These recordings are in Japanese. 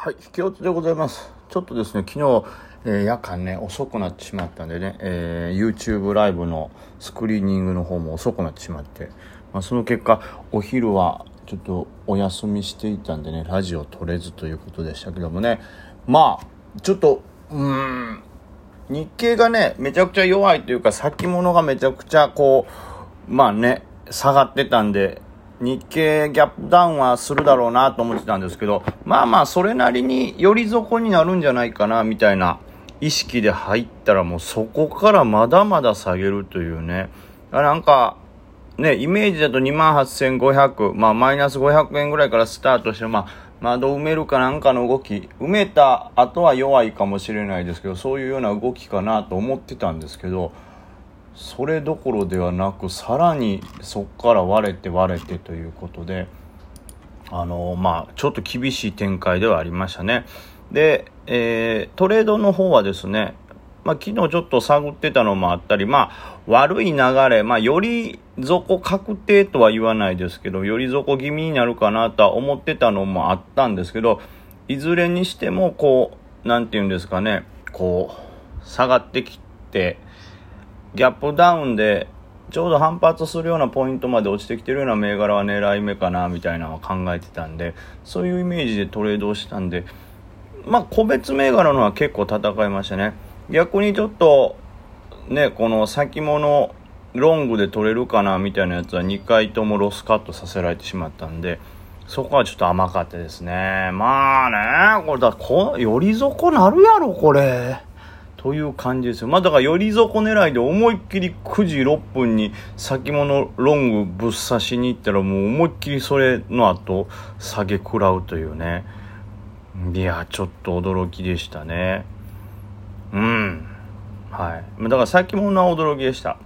はい、引き落ちでございます。ちょっとですね、昨日、えー夜間ね、遅くなってしまったんでね、えー YouTube ライブのスクリーニングの方も遅くなってしまって、まあ、その結果、お昼はちょっとお休みしていたんでね、ラジオ撮れずということでしたけどもね、まあ、ちょっと、うーん、日経がね、めちゃくちゃ弱いというか、先物がめちゃくちゃこう、まあね、下がってたんで、日経ギャップダウンはするだろうなと思ってたんですけど、まあまあそれなりにより底になるんじゃないかなみたいな意識で入ったらもうそこからまだまだ下げるというね。なんか、ね、イメージだと28,500、まあマイナス500円ぐらいからスタートして、まあ窓埋めるかなんかの動き、埋めた後は弱いかもしれないですけど、そういうような動きかなと思ってたんですけど、それどころではなくさらにそこから割れて割れてということであのまあちょっと厳しい展開ではありましたね。で、えートレードの方はですねまあ、昨日ちょっと探ってたのもあったり、まあ、悪い流れ、まあ、より底確定とは言わないですけど、より底気味になるかなとは思ってたのもあったんですけど、いずれにしても、こう、なんて言うんですかね、こう、下がってきて、ギャップダウンでちょうど反発するようなポイントまで落ちてきてるような銘柄は狙い目かなみたいなのは考えてたんでそういうイメージでトレードをしたんでまあ個別銘柄のは結構戦いましたね。逆にちょっとねこの先物ロングで取れるかなみたいなやつは2回ともロスカットさせられてしまったんでそこはちょっと甘かったですね。まあねこれだこより底なるやろこれ。という感じですよ。まあだから、より底狙いで思いっきり9時6分に先物ロングぶっ刺しに行ったらもう思いっきりそれの後下げ食らうというね。いや、ちょっと驚きでしたね。うん。はい。だから先物は驚きでした。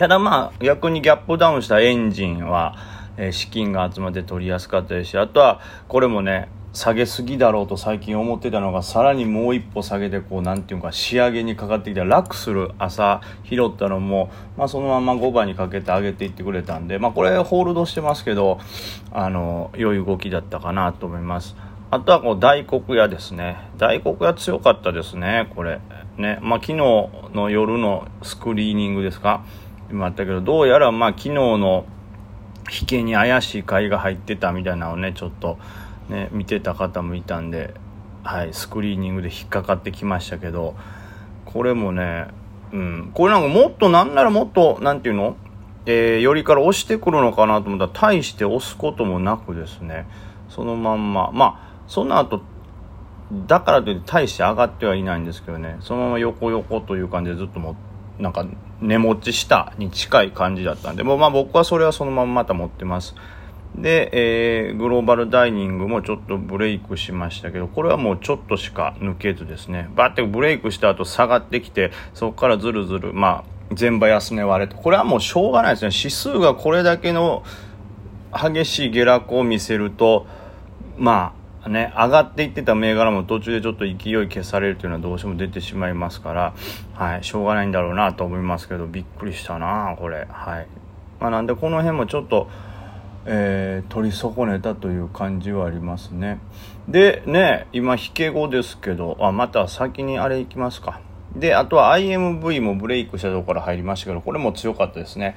ただまあ逆にギャップダウンしたエンジンは、えー資金が集まって取りやすかったですし、あとはこれもね、下げすぎだろうと最近思ってたのがさらにもう一歩下げてこうなんていうか仕上げにかかってきた楽する朝拾ったのも、まあ、そのまま5番にかけて上げていってくれたんで、まあ、これホールドしてますけどあの良い動きだったかなと思います。あとはこう大黒屋ですね。大黒屋強かったですねこれ。ねまあ昨日の夜のスクリーニングですか。今あったけどどうやらまあ昨日の引けに怪しい買いが入ってたみたいなのをねちょっとね見てた方もいたんで、はい、スクリーニングで引っかかってきましたけどこれもね、うん、これなんかもっとなんならもっとなんていうの、えー、よりから押してくるのかなと思ったら大して押すこともなくですね。そのまんま。まあその後だからといって大して上がってはいないんですけどね。そのまま横横という感じでずっともなんか寝持ちしたに近い感じだったんでもうまあ僕はそれはそのまままた持ってます。で、えーグローバルダイニングもちょっとブレイクしましたけどこれはもうちょっとしか抜けずですね。バッてブレイクした後下がってきてそこからずるずるまあ全場安値割れてこれはもうしょうがないですね。指数がこれだけの激しい下落を見せるとまあね上がっていってた銘柄も途中でちょっと勢い消されるというのはどうしても出てしまいますからはいしょうがないんだろうなと思いますけどびっくりしたなこれ。はい。まあなんでこの辺もちょっとえー取り損ねたという感じはありますね。でね今引け後ですけどあまた先にあれいきますか。であとは IMV もブレイクしたところから入りましたけどこれも強かったですね。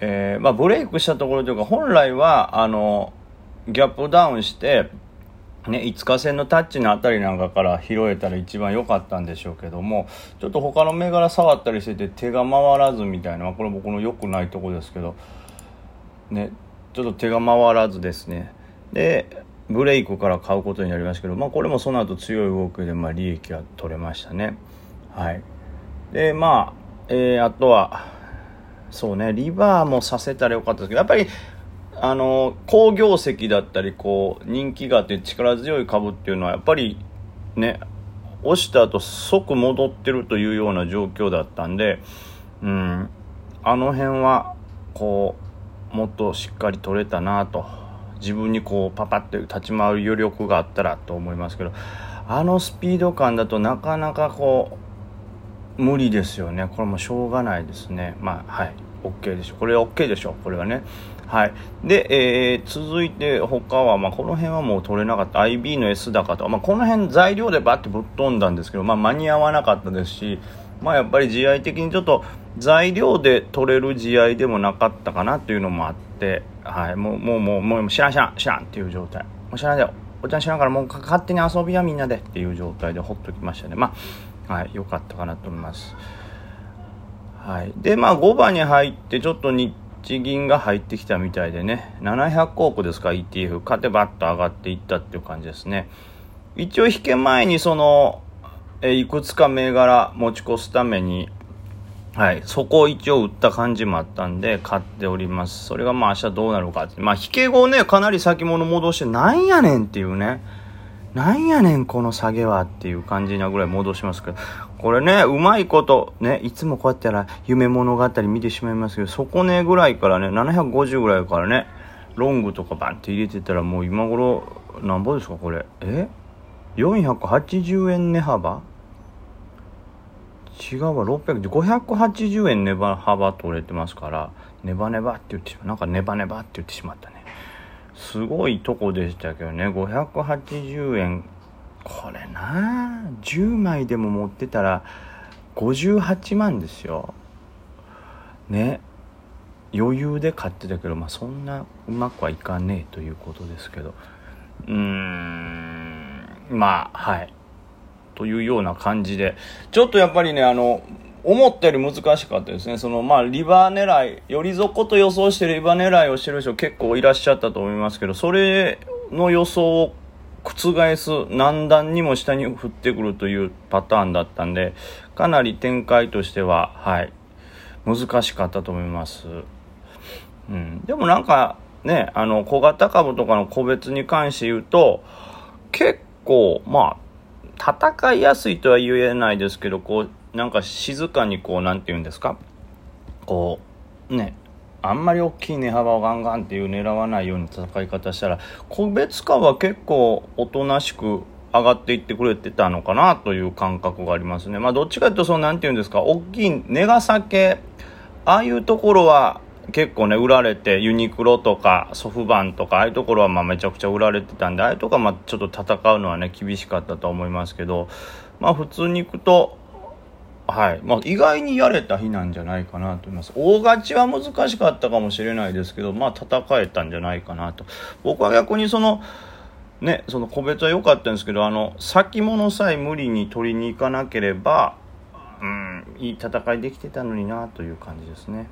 えーまあ、ブレイクしたところというか本来はあのギャップダウンして、ね、5日線のタッチのあたりなんかから拾えたら一番良かったんでしょうけどもちょっと他の銘柄触ったりしてて手が回らずみたいなこれ僕の良くないとこですけどねちょっと手が回らずですね。でブレイクから買うことになりましたけど、まあ、これもその後強い動きでまあ利益は取れましたね。はい。でまあ、えーあとはそうねリバーもさせたらよかったですけどやっぱりあの好業績だったりこう人気があって力強い株っていうのはやっぱりね押した後即戻ってるというような状況だったんでうんあの辺はこうもっとしっかり取れたなと。自分にこうパパって立ち回る余力があったらと思いますけど。あのスピード感だとなかなかこう無理ですよね。これもしょうがないですね。まあはい。OK でしょこれ OK でしょこれはね。はい。で、えー、続いて他は、まあ、この辺はもう取れなかった。IB の S 高とか、まあ、この辺材料でバッてぶっ飛んだんですけど、まあ、間に合わなかったですしまあやっぱり試合的にちょっと材料で取れる試合でもなかったかなっていうのもあって、はい、もうもうもうもう知らん知らん知らんっていう状態。もう知らんよ。お茶しながらもう勝手に遊びやみんなでっていう状態でほっときましたね。まあはい良かったかなと思います。はい、でまあ5番に入ってちょっと日銀が入ってきたみたいでね。700億ですか ETF 勝てばっと上がっていったっていう感じですね。一応引け前にそのえいくつか銘柄持ち越すためにはい、そこを一応売った感じもあったんで買っております。それがまあ明日どうなるかって。まあ引け後ねかなり先物戻してなんやねんっていうね。なんやねんこの下げはっていう感じなぐらい戻しますけど。これね、うまいこと、ね、いつもこうやったら夢物語見てしまいますけど、底値ぐらいからね、750ぐらいからね、ロングとかバンって入れてたらもう今頃、なんぼですかこれ。え ?480 円値幅？違うわ、600、580円値幅取れてますから、ネバネバって言ってしまう。なんかネバネバって言ってしまったね。すごいとこでしたけどね、580円。これな。10枚でも持ってたら58万ですよ。ね。余裕で買ってたけど、まあ、そんなうまくはいかねえということですけど。うーん。まあはい。というような感じでちょっとやっぱりねあの思ったより難しかったですね。その、まあ、リバー狙い、より底と予想してリバー狙いをしてる人結構いらっしゃったと思いますけど、それの予想を覆す何段にも下に降ってくるというパターンだったんでかなり展開としてははい難しかったと思います、うん、でもなんかねあの小型株とかの個別に関して言うと結構まあ戦いやすいとは言えないですけどこうなんか静かにこう何て言うんですか？こうねあんまり大きい値幅をガンガンっていう狙わないような戦い方したら個別化は結構おとなしく上がっていってくれてたのかなという感覚がありますね。まあどっちかというとその何て言うんですか？大きい値が酒ああいうところは結構ね売られてユニクロとかソフバンとかああいうところはまあめちゃくちゃ売られてたんでああいうとこはまあちょっと戦うのはね厳しかったと思いますけどまあ普通に行くとはい。まあ、意外にやれた日なんじゃないかなと思います。大勝ちは難しかったかもしれないですけど、まあ、戦えたんじゃないかなと。僕は逆にその、ね、その個別は良かったんですけど、あの、先物さえ無理に取りに行かなければ、うん、いい戦いできてたのになという感じですね。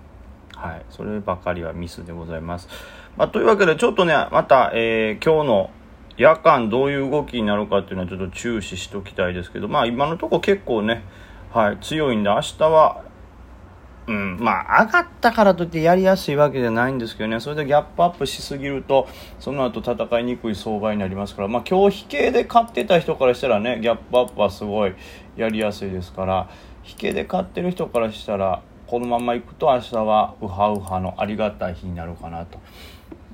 はい。そればかりはミスでございます。まあ、というわけで、ちょっとね、また、えー、今日の夜間どういう動きになるかっていうのはちょっと注視しておきたいですけど、まあ、今のところ結構ね、はい、強いんで、明日は、うん、まあ、上がったからといってやりやすいわけじゃないんですけどね、それでギャップアップしすぎると、その後戦いにくい相場になりますから、まあ、今日引けで買ってた人からしたらね、ギャップアップはすごいやりやすいですから、引けで買ってる人からしたら、このままいくと明日はウハウハのありがたい日になるかなと。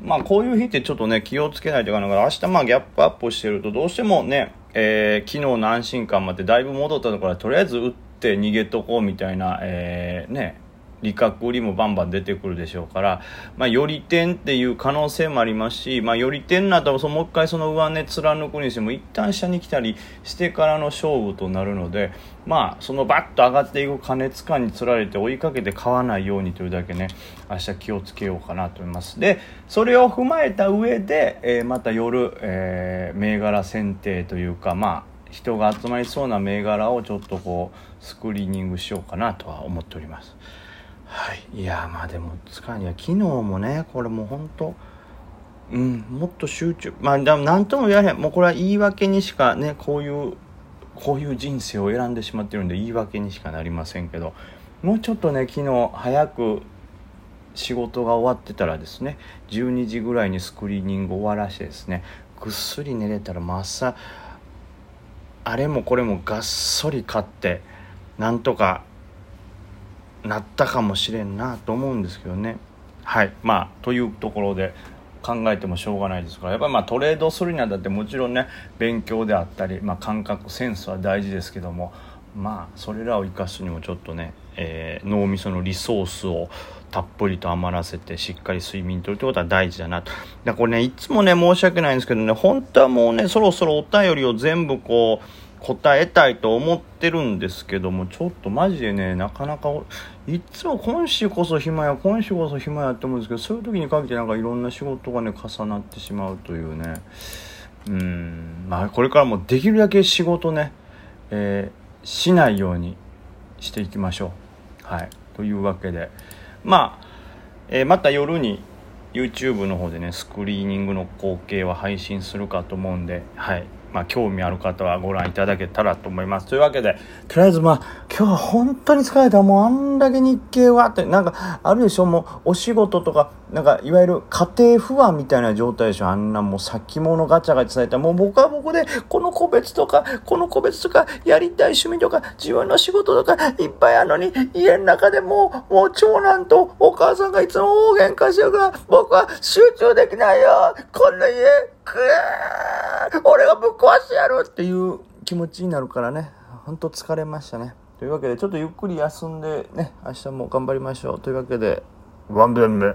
まあこういう日ってちょっとね気をつけないといけないから明日まあギャップアップしてるとどうしてもね、えー、昨日の安心感までだいぶ戻ったところはとりあえず打ってって逃げとこうみたいな、えー、ね利確売りもバンバン出てくるでしょうから、まあ、より点っていう可能性もありますし、まあ、より点になったらそもう一回その上値貫くにしても一旦下に来たりしてからの勝負となるので、まあ、そのバッと上がっていく過熱感につられて追いかけて買わないようにというだけね明日気をつけようかなと思います。でそれを踏まえた上で、えー、また夜、えー、銘柄選定というかまあ人が集まりそうな銘柄をちょっとこうスクリーニングしようかなとは思っております。はい。いやまあでも使いや昨日もねこれもうほんとうんもっと集中。まあでも何とも言わへん。もうこれは言い訳にしかねこういうこういう人生を選んでしまってるんで言い訳にしかなりませんけどもうちょっとね昨日早く仕事が終わってたらですね12時ぐらいにスクリーニング終わらしてですねぐっすり寝れたらもう朝あれもこれもがっそり買ってなんとかなったかもしれんなと思うんですけどね。はい。まあというところで考えてもしょうがないですから。やっぱりまあトレードするにあたってもちろんね勉強であったり、まあ、感覚センスは大事ですけどもまあそれらを生かすにもちょっとね、えー、脳みそのリソースをたっぷりと余らせてしっかり睡眠とるってことは大事だなと。だこれね、いつもね、申し訳ないんですけどね、本当はもうね、そろそろお便りを全部こう、答えたいと思ってるんですけども、ちょっとマジでね、なかなか、いつも今週こそ暇や、今週こそ暇やって思うんですけど、そういう時に限ってなんかいろんな仕事がね、重なってしまうというね。うん、まあこれからもできるだけ仕事ね、えー、しないようにしていきましょう。はい。というわけで。まあ、えー、また夜に YouTube の方でねスクリーニングの光景は配信するかと思うんではいまあ、興味ある方はご覧いただけたらと思います。というわけで、とりあえずまあ、今日は本当に疲れた。もうあんだけ日経はって、なんか、あるでしょ、もうお仕事とか、なんか、いわゆる家庭不安みたいな状態でしょ。あんなもう先物ガチャガチャされた、もう僕は僕で、この個別とか、この個別とか、やりたい趣味とか、自分の仕事とか、いっぱいあるのに、家の中でもう、もう長男とお母さんがいつも大喧嘩してるから、僕は集中できないよ。こんな家、くー俺がぶっ壊してやるっていう気持ちになるからね、ほんと疲れましたね。というわけで、ちょっとゆっくり休んでね、明日も頑張りましょう。というわけで、ワンベン目。